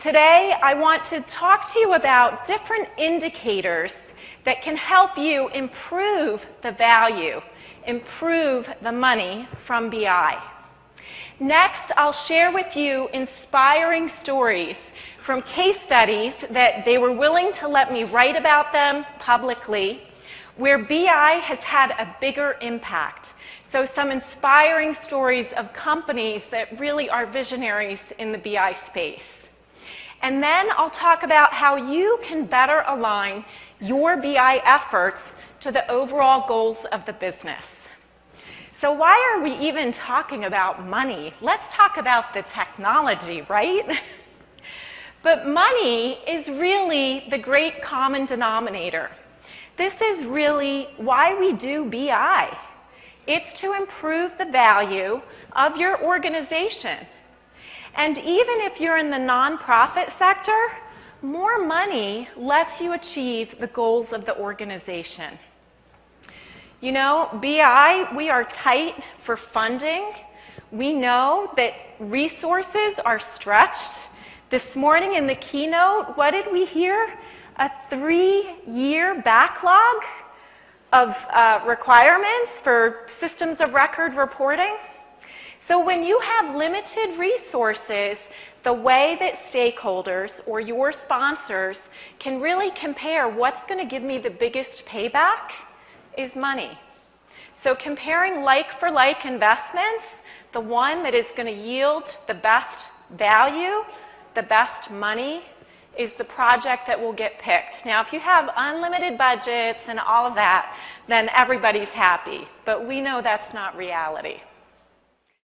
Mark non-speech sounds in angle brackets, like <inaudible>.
Today, I want to talk to you about different indicators that can help you improve the value, improve the money from BI. Next, I'll share with you inspiring stories from case studies that they were willing to let me write about them publicly, where BI has had a bigger impact. So, some inspiring stories of companies that really are visionaries in the BI space. And then I'll talk about how you can better align your BI efforts to the overall goals of the business. So, why are we even talking about money? Let's talk about the technology, right? <laughs> but money is really the great common denominator. This is really why we do BI. It's to improve the value of your organization. And even if you're in the nonprofit sector, more money lets you achieve the goals of the organization. You know, BI, we are tight for funding. We know that resources are stretched. This morning in the keynote, what did we hear? A three year backlog of uh, requirements for systems of record reporting. So, when you have limited resources, the way that stakeholders or your sponsors can really compare what's going to give me the biggest payback is money. So, comparing like for like investments, the one that is going to yield the best value, the best money, is the project that will get picked. Now, if you have unlimited budgets and all of that, then everybody's happy. But we know that's not reality.